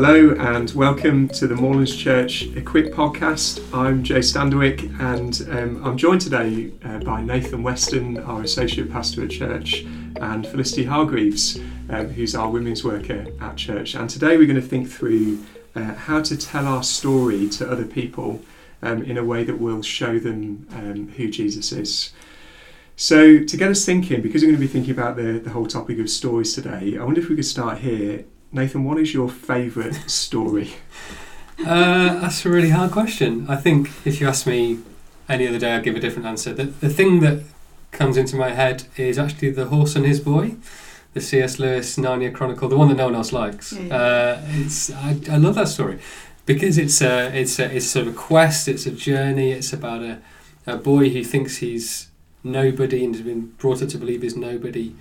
Hello and welcome to the Moorlands Church Equip podcast. I'm Joe Standerwick and um, I'm joined today uh, by Nathan Weston, our Associate Pastor at church, and Felicity Hargreaves, um, who's our women's worker at church. And today we're going to think through uh, how to tell our story to other people um, in a way that will show them um, who Jesus is. So, to get us thinking, because we're going to be thinking about the, the whole topic of stories today, I wonder if we could start here Nathan, what is your favourite story? Uh, that's a really hard question. I think if you ask me any other day, I'd give a different answer. The, the thing that comes into my head is actually The Horse and His Boy, the C.S. Lewis Narnia Chronicle, the one that no one else likes. Yeah, yeah. Uh, it's I, I love that story because it's a, it's a, it's sort of a quest, it's a journey, it's about a, a boy who thinks he's nobody and has been brought up to believe he's nobody,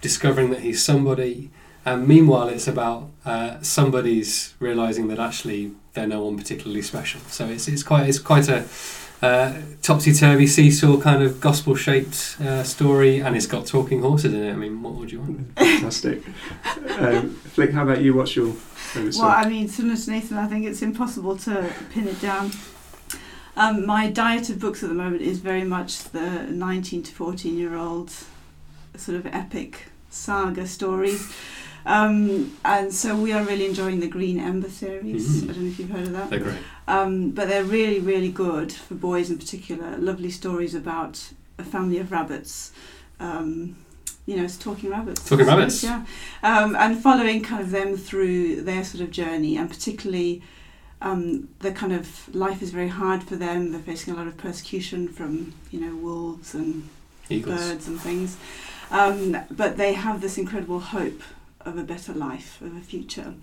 discovering that he's somebody and meanwhile, it's about uh, somebody's realizing that actually they're no one particularly special. So it's, it's quite it's quite a uh, topsy turvy seesaw kind of gospel shaped uh, story, and it's got talking horses in it. I mean, what would you want? Fantastic. um, Flick, how about you? What's your favourite story? Well, I mean, similar to Nathan, I think it's impossible to pin it down. Um, my diet of books at the moment is very much the 19 to 14 year old sort of epic saga stories. Um, and so we are really enjoying the Green Ember series. Mm-hmm. I don't know if you've heard of that. They're great. Um, but they're really, really good for boys in particular. Lovely stories about a family of rabbits. Um, you know, it's talking rabbits. Talking rabbits. Yeah. Um, and following kind of them through their sort of journey, and particularly um, the kind of life is very hard for them. They're facing a lot of persecution from you know wolves and Eagles. birds and things. Um, but they have this incredible hope of a better life, of a future.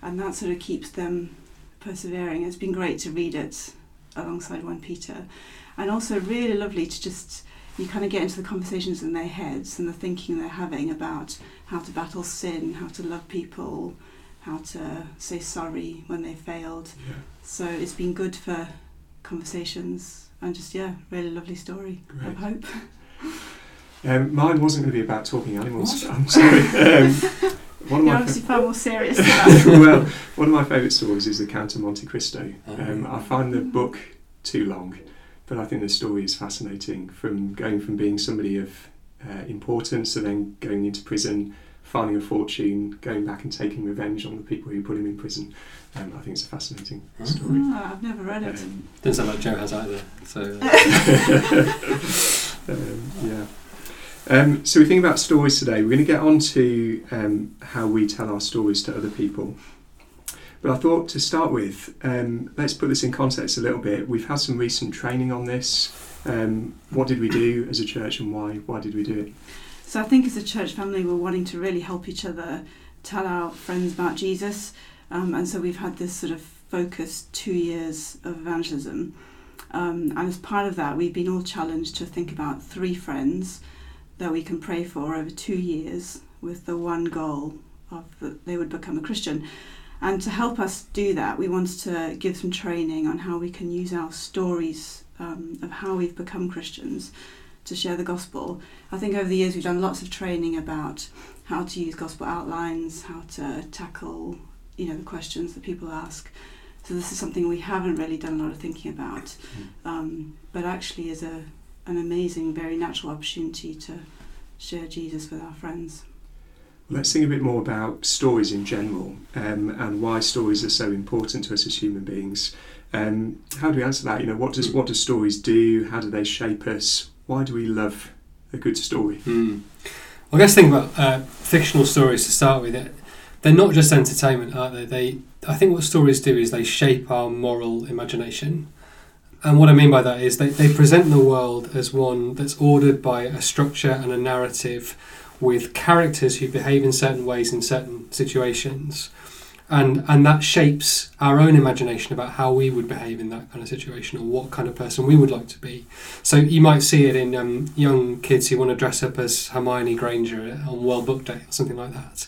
And that sort of keeps them persevering. It's been great to read it alongside 1 Peter. And also really lovely to just, you kind of get into the conversations in their heads and the thinking they're having about how to battle sin, how to love people, how to say sorry when they failed. Yeah. So it's been good for conversations and just, yeah, really lovely story Great. of hope. Um, mine wasn't going to be about talking animals. I'm sorry. Um, one of You're my obviously fa- far more serious. well, one of my favourite stories is the Count of Monte Cristo. Oh. Um, I find the book too long, but I think the story is fascinating. From going from being somebody of uh, importance to then going into prison, finding a fortune, going back and taking revenge on the people who put him in prison. Um, I think it's a fascinating oh. story. Oh, I've never read it. Um, Didn't sound like Joe has either. So. Uh. um, yeah. Um, so we think about stories today. We're going to get on to um, how we tell our stories to other people. But I thought to start with, um, let's put this in context a little bit. We've had some recent training on this. Um, what did we do as a church and why? Why did we do it? So I think as a church family, we're wanting to really help each other tell our friends about Jesus. Um, and so we've had this sort of focused two years of evangelism. Um, and as part of that, we've been all challenged to think about three friends that we can pray for over two years with the one goal of that they would become a Christian. And to help us do that, we wanted to give some training on how we can use our stories um, of how we've become Christians to share the gospel. I think over the years we've done lots of training about how to use gospel outlines, how to tackle you know the questions that people ask. So this is something we haven't really done a lot of thinking about, hmm. um, but actually is a an amazing, very natural opportunity to share Jesus with our friends. Let's think a bit more about stories in general um, and why stories are so important to us as human beings. Um, how do we answer that? You know, what does what do stories do? How do they shape us? Why do we love a good story? Well, I guess think about uh, fictional stories to start with. They're not just entertainment, are they? They, I think, what stories do is they shape our moral imagination. And what I mean by that is they, they present the world as one that's ordered by a structure and a narrative with characters who behave in certain ways in certain situations and and that shapes our own imagination about how we would behave in that kind of situation or what kind of person we would like to be. So you might see it in um, young kids who want to dress up as Hermione Granger on World Book Day or something like that.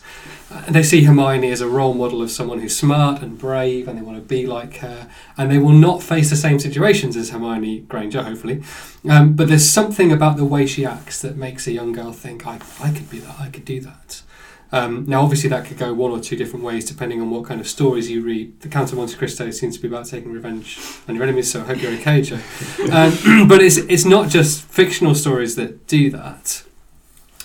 And they see Hermione as a role model of someone who's smart and brave and they want to be like her and they will not face the same situations as Hermione Granger, hopefully. Um, but there's something about the way she acts that makes a young girl think, I, I could be that, I could do that. Um, now, obviously, that could go one or two different ways depending on what kind of stories you read. The Count of Monte Cristo seems to be about taking revenge on your enemies, so I hope you're okay, Joe. Um, but it's, it's not just fictional stories that do that.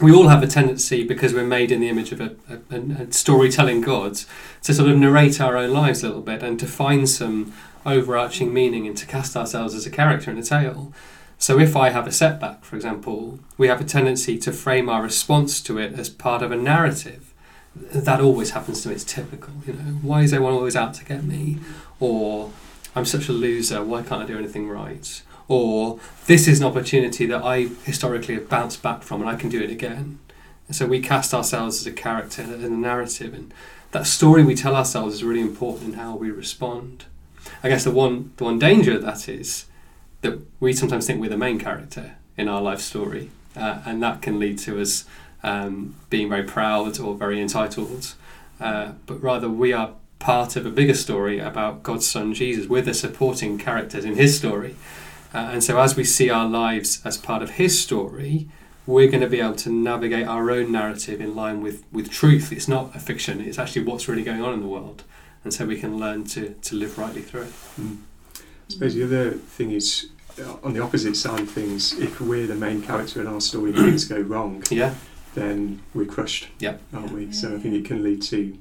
We all have a tendency, because we're made in the image of a, a, a storytelling God, to sort of narrate our own lives a little bit and to find some overarching meaning and to cast ourselves as a character in a tale. So if I have a setback, for example, we have a tendency to frame our response to it as part of a narrative. That always happens to me. It's typical. You know, why is everyone always out to get me? Or I'm such a loser. Why can't I do anything right? Or this is an opportunity that I historically have bounced back from, and I can do it again. So we cast ourselves as a character in a narrative, and that story we tell ourselves is really important in how we respond. I guess the one the one danger of that is that we sometimes think we're the main character in our life story, uh, and that can lead to us um, being very proud or very entitled. Uh, but rather, we are part of a bigger story about God's Son Jesus. We're the supporting characters in His story, uh, and so as we see our lives as part of His story, we're going to be able to navigate our own narrative in line with, with truth. It's not a fiction, it's actually what's really going on in the world and so we can learn to, to live rightly through it. Mm. I suppose the other thing is uh, on the opposite side of things, if we're the main character in our story and things go wrong, yeah, then we're crushed, yeah. aren't we? So I think it can lead to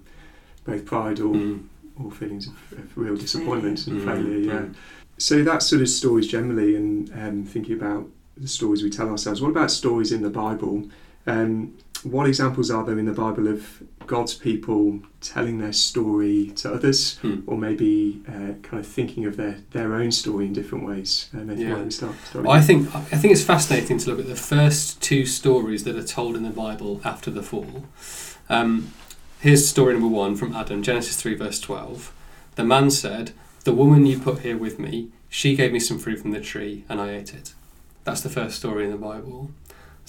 both pride or, mm. or feelings of, of, real disappointment and mm. failure. Yeah. Mm. So that's sort of stories generally, and um, thinking about the stories we tell ourselves. What about stories in the Bible? Um, what examples are there in the Bible of God's people telling their story to others, hmm. or maybe uh, kind of thinking of their, their own story in different ways? Uh, yeah. start, start well, I think I think it's fascinating to look at the first two stories that are told in the Bible after the fall. Um, here's story number one from Adam, Genesis three verse twelve. The man said, "The woman you put here with me, she gave me some fruit from the tree, and I ate it." That's the first story in the Bible.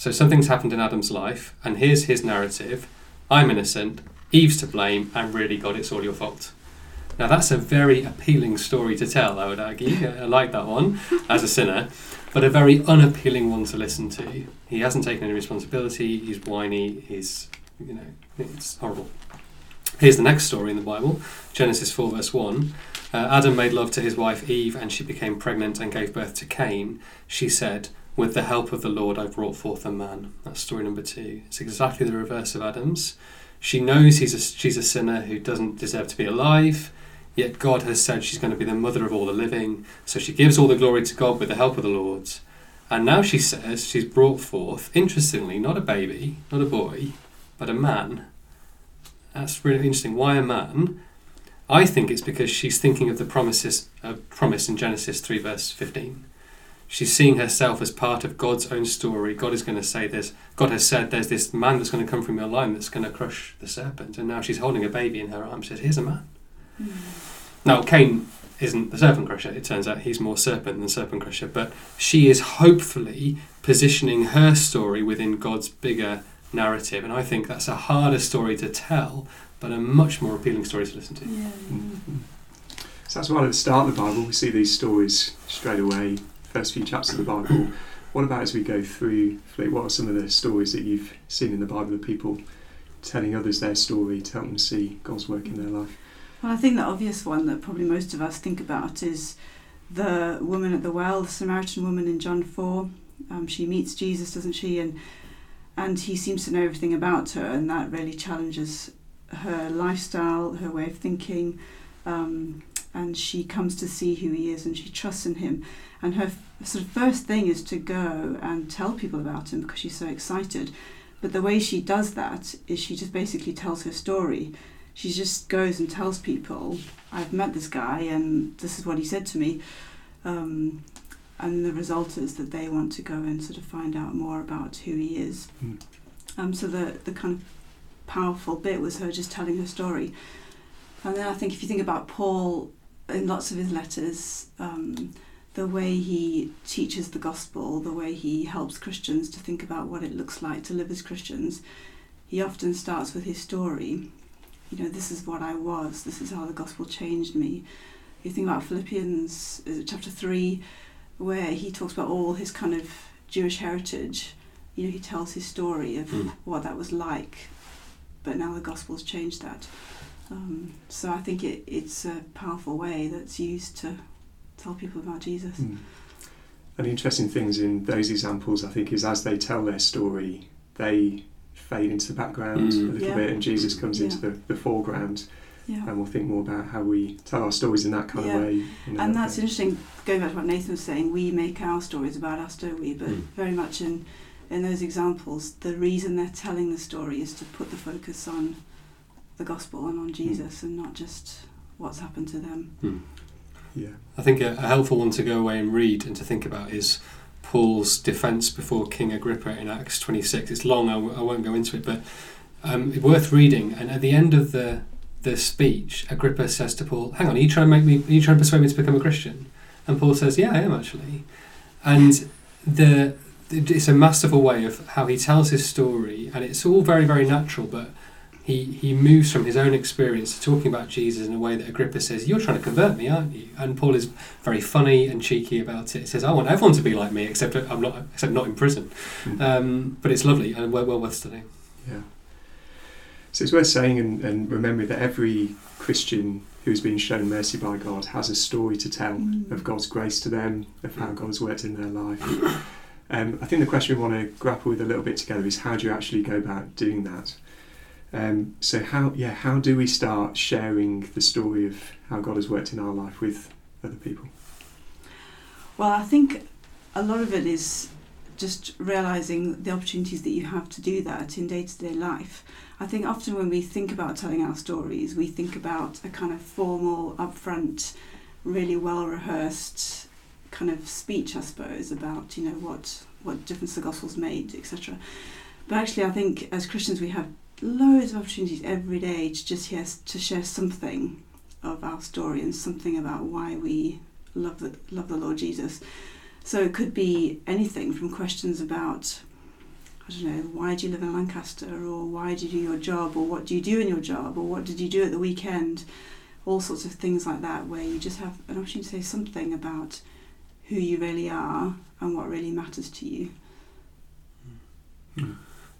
So something's happened in Adam's life, and here's his narrative I'm innocent, Eve's to blame, and really, God, it's all your fault. Now, that's a very appealing story to tell, I would argue. I like that one as a sinner, but a very unappealing one to listen to. He hasn't taken any responsibility, he's whiny, he's, you know, it's horrible. Here's the next story in the Bible Genesis 4, verse 1. Uh, Adam made love to his wife Eve, and she became pregnant and gave birth to Cain. She said, with the help of the Lord, I brought forth a man. That's story number two. It's exactly the reverse of Adam's. She knows he's a, she's a sinner who doesn't deserve to be alive, yet God has said she's going to be the mother of all the living. So she gives all the glory to God with the help of the Lord. And now she says she's brought forth, interestingly, not a baby, not a boy, but a man. That's really interesting. Why a man? I think it's because she's thinking of the promises, uh, promise in Genesis 3, verse 15 she's seeing herself as part of God's own story. God is going to say this. God has said there's this man that's going to come from your line that's going to crush the serpent. And now she's holding a baby in her arms. She says, Here's a man. Mm. Now, Cain isn't the serpent crusher. It turns out he's more serpent than serpent crusher. But she is hopefully positioning her story within God's bigger narrative. And I think that's a harder story to tell, but a much more appealing story to listen to. Yeah. Mm-hmm. So that's why at the start of the Bible we see these stories straight away first few chapters of the Bible. What about as we go through, what are some of the stories that you've seen in the Bible of people telling others their story to help them see God's work in their life? Well, I think the obvious one that probably most of us think about is the woman at the well, the Samaritan woman in John 4. Um, she meets Jesus, doesn't she? And and he seems to know everything about her, and that really challenges her lifestyle, her way of thinking. Um, and she comes to see who he is, and she trusts in him. And her f- sort of first thing is to go and tell people about him because she's so excited. But the way she does that is she just basically tells her story. She just goes and tells people, I've met this guy and this is what he said to me. Um, and the result is that they want to go and sort of find out more about who he is. Mm. Um, so the, the kind of powerful bit was her just telling her story. And then I think if you think about Paul in lots of his letters, um, the way he teaches the gospel, the way he helps Christians to think about what it looks like to live as Christians, he often starts with his story. You know, this is what I was, this is how the gospel changed me. You think about Philippians chapter 3, where he talks about all his kind of Jewish heritage. You know, he tells his story of mm. what that was like but now the gospel's changed that. Um, so I think it, it's a powerful way that's used to tell people about Jesus. Mm. And the interesting things in those examples, I think, is as they tell their story, they fade into the background Mm. a little Yeah. bit, and Jesus comes Yeah. into the, the foreground. Yeah. And we'll think more about how we tell our stories in that kind Yeah. of way. in a And that's bit. interesting, going back to what Nathan was saying, we make our stories about us, don't we? But Mm. very much in, in those examples, the reason they're telling the story is to put the focus on the gospel and on Jesus and not just what's happened to them. Yeah. I think a, a helpful one to go away and read and to think about is Paul's defence before King Agrippa in Acts 26. It's long, I, w- I won't go into it, but um, worth reading. And at the end of the the speech, Agrippa says to Paul, "Hang on, are you trying to make me? Are you trying to persuade me to become a Christian?" And Paul says, "Yeah, I am actually." And the it's a masterful way of how he tells his story, and it's all very very natural, but he, he moves from his own experience to talking about Jesus in a way that Agrippa says, You're trying to convert me, aren't you? And Paul is very funny and cheeky about it. He says, I want everyone to be like me, except I'm not except not in prison. Mm. Um, but it's lovely and well, well worth studying. Yeah. So it's worth saying and, and remembering that every Christian who's been shown mercy by God has a story to tell Mm. of God's grace to them, of how Mm. God has worked in their life. Um, I think the question we want to grapple with a little bit together is how do you actually go about doing that? Um, so how yeah how do we start sharing the story of how God has worked in our life with other people? Well, I think a lot of it is just realizing the opportunities that you have to do that in day to day life. I think often when we think about telling our stories, we think about a kind of formal, upfront, really well rehearsed kind of speech, I suppose, about you know what what difference the gospel's made, etc. But actually, I think as Christians we have loads of opportunities every day to just hear, to share something of our story and something about why we love the love the Lord Jesus. So it could be anything from questions about I don't know, why do you live in Lancaster or why do you do your job or what do you do in your job or what did you do at the weekend? All sorts of things like that where you just have an opportunity to say something about who you really are and what really matters to you.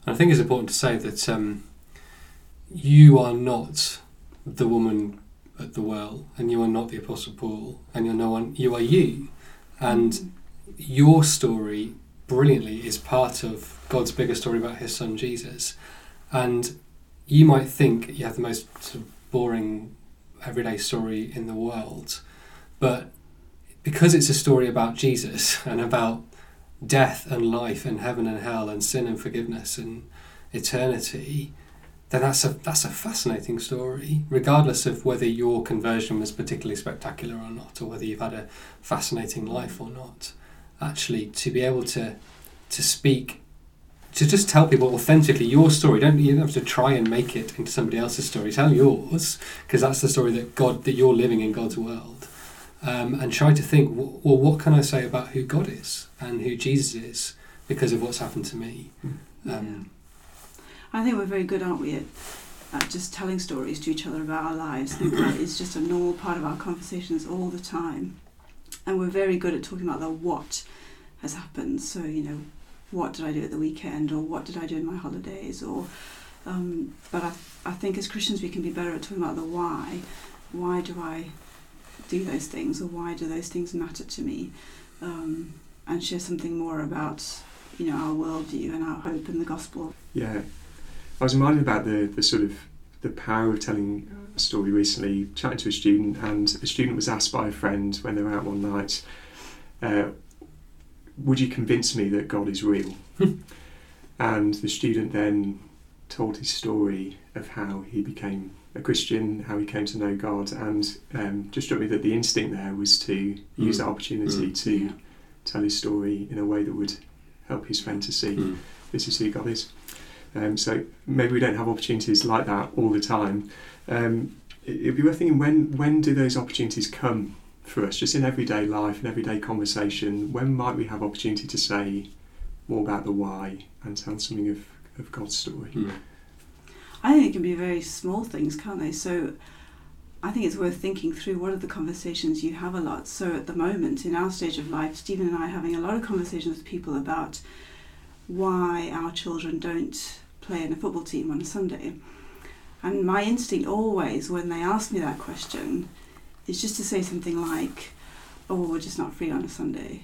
I think it's important to say that um, you are not the woman at the well, and you are not the Apostle Paul, and you're no one. You are you, and your story brilliantly is part of God's bigger story about His Son Jesus. And you might think you have the most boring, everyday story in the world, but because it's a story about Jesus and about death and life and heaven and hell and sin and forgiveness and eternity, then that's a that's a fascinating story, regardless of whether your conversion was particularly spectacular or not, or whether you've had a fascinating life or not. Actually, to be able to to speak, to just tell people authentically your story. Don't you don't have to try and make it into somebody else's story. Tell yours because that's the story that God that you're living in God's world. Um, and try to think, well, what can I say about who God is and who Jesus is because of what's happened to me? Um, I think we're very good, aren't we, at, at just telling stories to each other about our lives. I think that is just a normal part of our conversations all the time. And we're very good at talking about the what has happened. So, you know, what did I do at the weekend or what did I do in my holidays or um, but I, I think as Christians we can be better at talking about the why. Why do I do those things or why do those things matter to me? Um, and share something more about, you know, our worldview and our hope in the gospel. Yeah, I was reminded about the the sort of the power of telling a story recently. Chatting to a student, and a student was asked by a friend when they were out one night, uh, "Would you convince me that God is real?" and the student then told his story of how he became a Christian, how he came to know God, and um, just struck me that the instinct there was to use that opportunity Mm. to Yeah. tell his story in a way that would help his friend to see mm. this is who God is. Um, so maybe we don't have opportunities like that all the time. Um, it, it'd be worth thinking when when do those opportunities come for us, just in everyday life and everyday conversation? When might we have opportunity to say more about the why and tell something of, of God's story? Mm. I think it can be very small things, can't they? So I think it's worth thinking through what are the conversations you have a lot. So at the moment, in our stage of life, Stephen and I are having a lot of conversations with people about why our children don't play in a football team on a Sunday. And my instinct always, when they ask me that question, is just to say something like, "Oh, we're just not free on a Sunday,"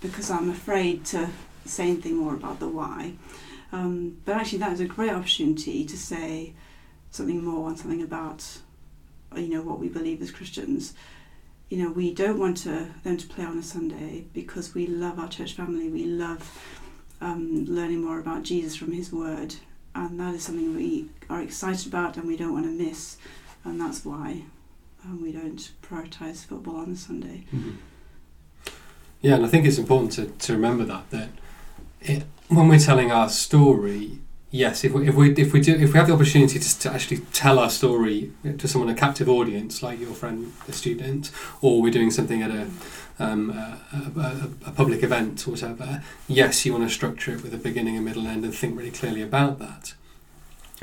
because I'm afraid to say anything more about the why. Um, but actually, that is a great opportunity to say something more and something about, you know, what we believe as Christians. You know, we don't want to, them to play on a Sunday because we love our church family. We love um, learning more about Jesus from His Word, and that is something we are excited about and we don't want to miss, and that's why um, we don't prioritise football on Sunday. Mm-hmm. Yeah, and I think it's important to, to remember that that it, when we're telling our story, yes, if we, if we if we do if we have the opportunity to, to actually tell our story to someone a captive audience like your friend, the student, or we're doing something at a um, a, a, a, public event or whatever, yes, you want to structure it with a beginning, a middle, end, and think really clearly about that.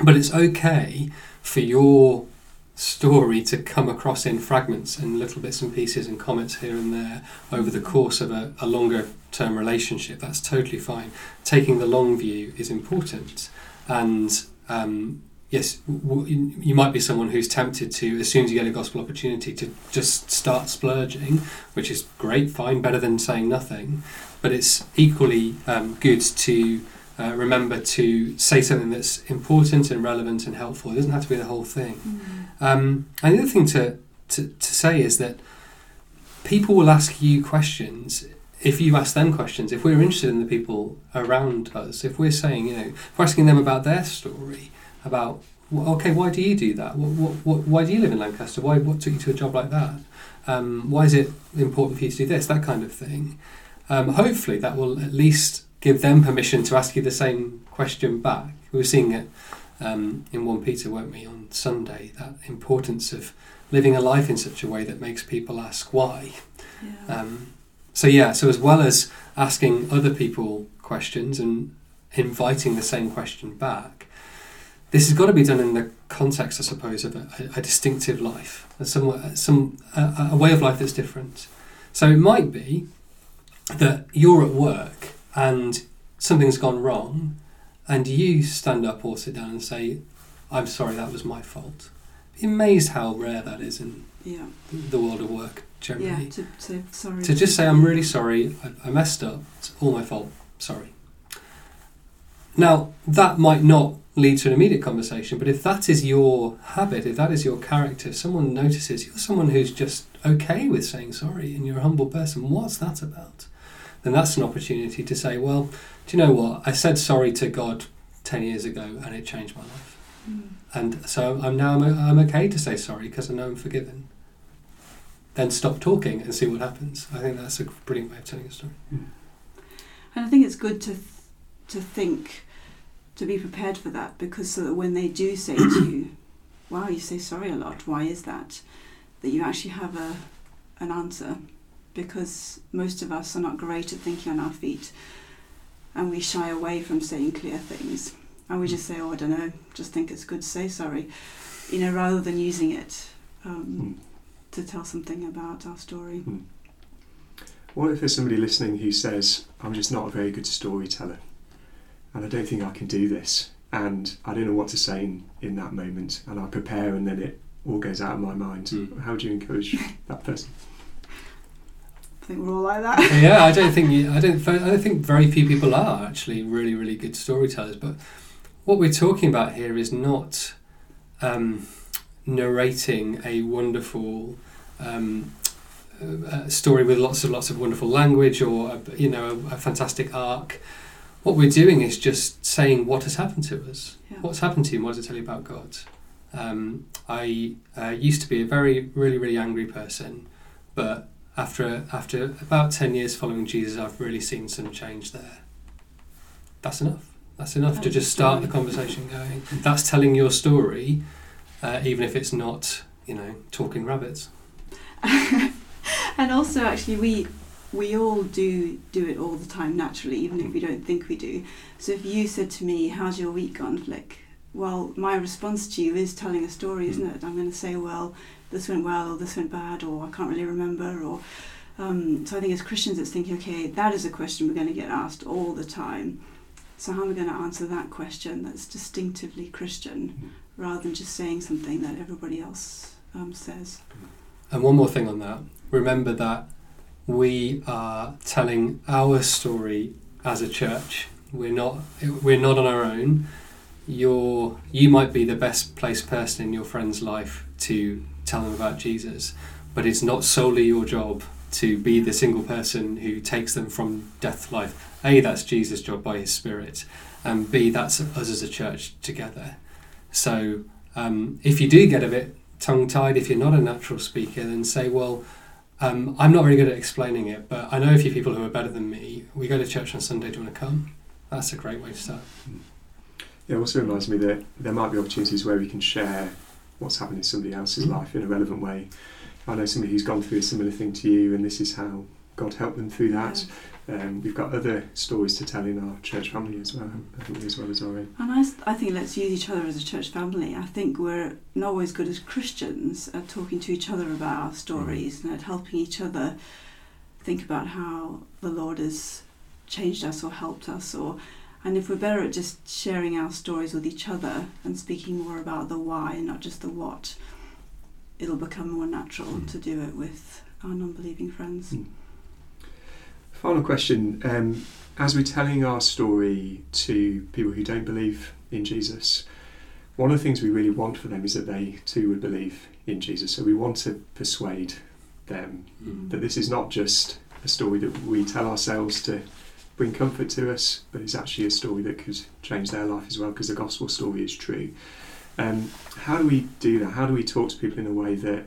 But it's okay for your story to come across in fragments and little bits and pieces and comments here and there over the course of a, a longer term relationship. That's totally fine. Taking the long view is important. And um, yes, w- you might be someone who's tempted to, as soon as you get a gospel opportunity, to just start splurging, which is great, fine, better than saying nothing. But it's equally um, good to uh, remember to say something that's important and relevant and helpful. It doesn't have to be the whole thing. Mm. Um, and the other thing to, to, to say is that people will ask you questions if you ask them questions, if we're interested in the people around us, if we're saying, you know, if we're asking them about their story, about, okay, why do you do that? What, what, what, why do you live in Lancaster? Why, what took you to a job like that? Um, why is it important for you to do this? That kind of thing. Um, hopefully, that will at least give them permission to ask you the same question back. We were seeing it um, in 1 Peter, weren't we, on Sunday, that importance of living a life in such a way that makes people ask why. Yeah. Um, so, yeah, so as well as asking other people questions and inviting the same question back, this has got to be done in the context, I suppose, of a, a distinctive life, some, some, a, a way of life that's different. So it might be that you're at work and something's gone wrong, and you stand up or sit down and say, I'm sorry, that was my fault. Be amazed how rare that is in yeah. the world of work generally. Yeah, to say sorry. To just say, I'm really sorry, I, I messed up, it's all my fault, sorry. Now, that might not lead to an immediate conversation, but if that is your habit, if that is your character, if someone notices you're someone who's just okay with saying sorry and you're a humble person, what's that about? Then that's an opportunity to say, well, do you know what? I said sorry to God 10 years ago and it changed my life. Mm. And so I'm now I'm, okay to say sorry because I know I'm forgiven. Then stop talking and see what happens. I think that's a brilliant way of telling a story. Mm. And I think it's good to th- to think to be prepared for that because so that when they do say to you, "Wow, you say sorry a lot. Why is that?" that you actually have a an answer because most of us are not great at thinking on our feet and we shy away from saying clear things. And we just say, oh, I don't know, just think it's good to say sorry, you know, rather than using it um, mm. to tell something about our story. Mm. What if there's somebody listening who says, I'm just not a very good storyteller and I don't think I can do this and I don't know what to say in, in that moment and I prepare and then it all goes out of my mind. Mm. How do you encourage that person? I think we're all like that. yeah, I don't think you, I don't I don't think very few people are actually really really good storytellers. But what we're talking about here is not um, narrating a wonderful um, uh, story with lots of lots of wonderful language or a, you know a, a, fantastic arc. What we're doing is just saying what has happened to us. Yeah. What's happened to you? What does it tell you about God? Um, I uh, used to be a very really really angry person, but after after about 10 years following Jesus I've really seen some change there. That's enough. That's enough to just start the conversation going. That's telling your story uh, even if it's not you know talking rabbits. And also actually we we all do do it all the time naturally even if we don't think we do. So if you said to me how's your week gone? Flick well my response to you is telling a story isn't mm. it? I'm going to say well this went well or this went bad or I can't really remember or um, so I think as Christians it's thinking okay that is a question we're going to get asked all the time so how am I going to answer that question that's distinctively Christian rather than just saying something that everybody else um, says. And one more thing on that remember that we are telling our story as a church. We're not, we're not on our own. You're, you might be the best placed person in your friend's life to tell them about Jesus, but it's not solely your job to be the single person who takes them from death to life. A, that's Jesus' job by his Spirit, and B, that's us as a church together. So um, if you do get a bit tongue tied, if you're not a natural speaker, then say, well, um, I'm not very good at explaining it, but I know a few people who are better than me. We go to church on Sunday. Do you want to come? That's a great way to start. It also reminds me that there might be opportunities where we can share what's happening in somebody else's life in a relevant way. I know somebody who's gone through a similar thing to you, and this is how God helped them through that. Um, we've got other stories to tell in our church family as well, as well as our own. And I, I think let's use each other as a church family. I think we're not always good as Christians at talking to each other about our stories and at helping each other think about how the Lord has changed us or helped us or and if we're better at just sharing our stories with each other and speaking more about the why and not just the what, it'll become more natural Mm. to do it with our non-believing friends. Mm. Final question. Um, as we're telling our story to people who don't believe in Jesus, one of the things we really want for them is that they too would believe in Jesus. So we want to persuade them Mm. that this is not just a story that we tell ourselves to bring comfort to us, but it's actually a story that could change their life as well because the gospel story is true. Um, how do we do that? How do we talk to people in a way that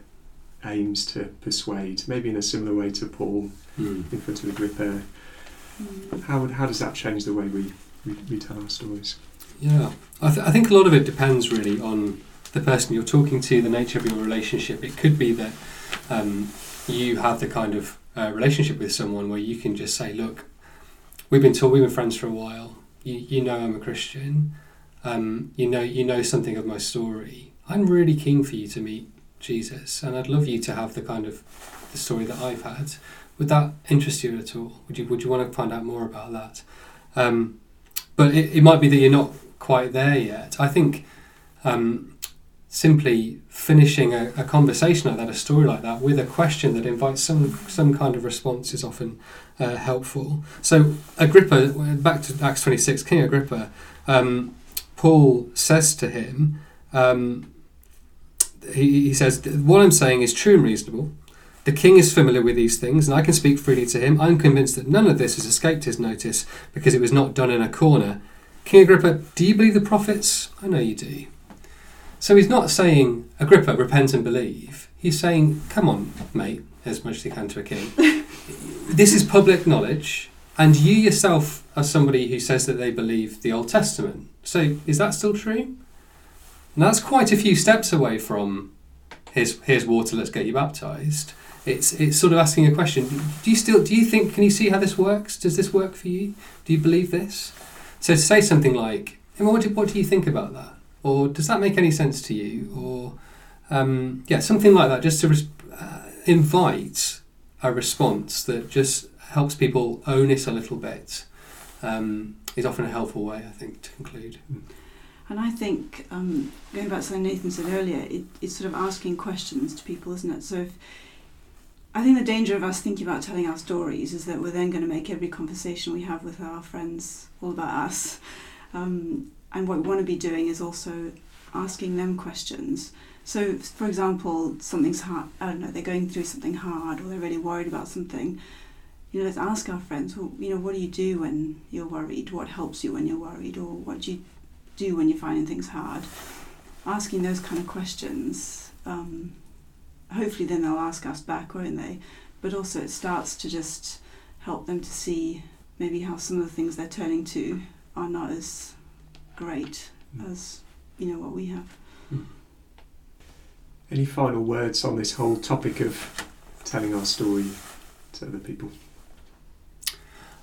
aims to persuade, maybe in a similar way to Paul Mm. in front of Agrippa? Mm. How, would, how does that change the way we, we, we tell our stories? Yeah, I, th- I think a lot of it depends really on the person you're talking to, the nature of your relationship. It could be that um, you have the kind of uh, relationship with someone where you can just say, "Look, we've been talking, we've been friends for a while. You, you know I'm a Christian. Um, you know you know something of my story. I'm really keen for you to meet Jesus, and I'd love you to have the kind of the story that I've had. Would that interest you at all? Would you Would you want to find out more about that?" Um, but it, it might be that you're not quite there yet. I think um, simply finishing a, a conversation like that, a story like that, with a question that invites some some kind of response is often uh, helpful. So Agrippa, back to Acts twenty six, King Agrippa, um, Paul says to him, um, he, he says, "What I'm saying is true and reasonable." The king is familiar with these things, and I can speak freely to him. I'm convinced that none of this has escaped his notice because it was not done in a corner. King Agrippa, do you believe the prophets? I know you do. So he's not saying, Agrippa, repent and believe. He's saying, come on, mate, as much as he can to a king. this is public knowledge, and you yourself are somebody who says that they believe the Old Testament. So is that still true? And that's quite a few steps away from here's, here's water, let's get you baptized. It's, it's sort of asking a question. Do you still do you think can you see how this works? Does this work for you? Do you believe this? So to say something like, "Emma, what do, what do you think about that? Or does that make any sense to you? Or um, yeah, something like that, just to res- uh, invite a response that just helps people own it a little bit, um, is often a helpful way, I think, to conclude. And I think, um, going back to something Nathan said earlier, it, it's sort of asking questions to people, isn't it? So if, I think the danger of us thinking about telling our stories is that we're then going to make every conversation we have with our friends all about us. Um, and what we want to be doing is also asking them questions. So, for example, something's hard, I don't know, they're going through something hard or they're really worried about something. You know, let's ask our friends, well, you know, what do you do when you're worried? What helps you when you're worried? Or what do you do when you're finding things hard? Asking those kind of questions, um, hopefully then they'll ask us back, won't they? But also it starts to just help them to see maybe how some of the things they're turning to are not as great Mm. as, you know, what we have. Any final words on this whole topic of telling our story to other people?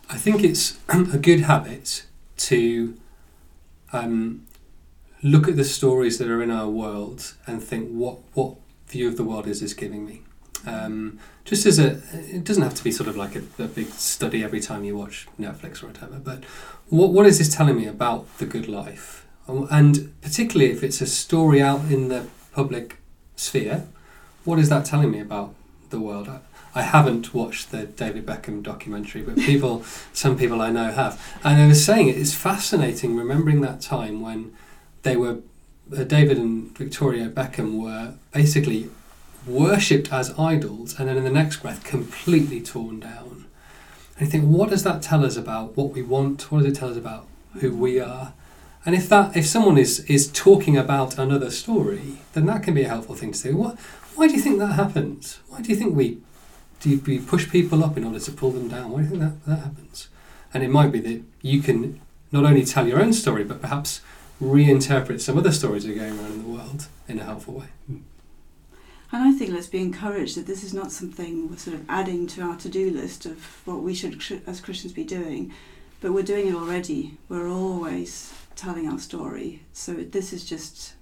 I think it's a good habit to um, look at the stories that are in our world and think what what view of the world is this giving me. Um, just as a, it doesn't have to be sort of like a, a big study every time you watch Netflix or whatever. But what what is this telling me about the good life? And particularly if it's a story out in the public sphere, what is that telling me about the world? I haven't watched the David Beckham documentary, but people, some people I know have. And I was saying it is fascinating remembering that time when they were, uh, David and Victoria Beckham were basically worshipped as idols and then in the next breath completely torn down. And you think, what does that tell us about what we want? What does it tell us about who we are? And if that if someone is is talking about another story, then that can be a helpful thing to do. What why do you think that happens? Why do you think we do we push people up in order to pull them down? Why do you think that, that happens? And it might be that you can not only tell your own story, but perhaps reinterpret some other stories that are going around in the world in a helpful way. Hmm. And I think let's be encouraged that this is not something we're sort of adding to our to do list of what we should, as Christians, be doing, but we're doing it already. We're always telling our story. So this is just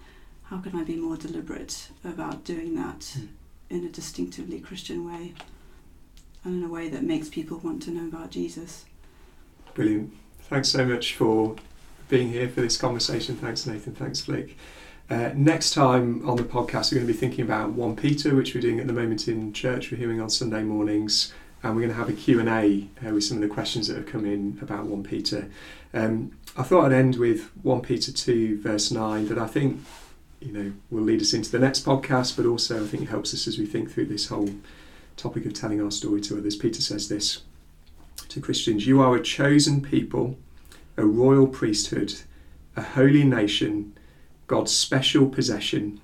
how can I be more deliberate about doing that mm. in a distinctively Christian way and in a way that makes people want to know about Jesus. Brilliant. Thanks so much for being here for this conversation. Thanks, Nathan. Thanks, Flick. Uh, next time on the podcast, we're going to be thinking about 1 Peter, which we're doing at the moment in church. We're hearing on Sunday mornings. And we're going to have a Q&A uh, with some of the questions that have come in about 1 Peter. Um, I thought I'd end with 1 Peter 2, verse 9, that I think you know will lead us into the next podcast, but also I think it helps us as we think through this whole topic of telling our story to others. Peter says this to Christians You are a chosen people, a royal priesthood, a holy nation, God's special possession,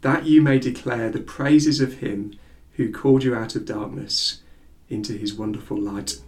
that you may declare the praises of Him who called you out of darkness into His wonderful light.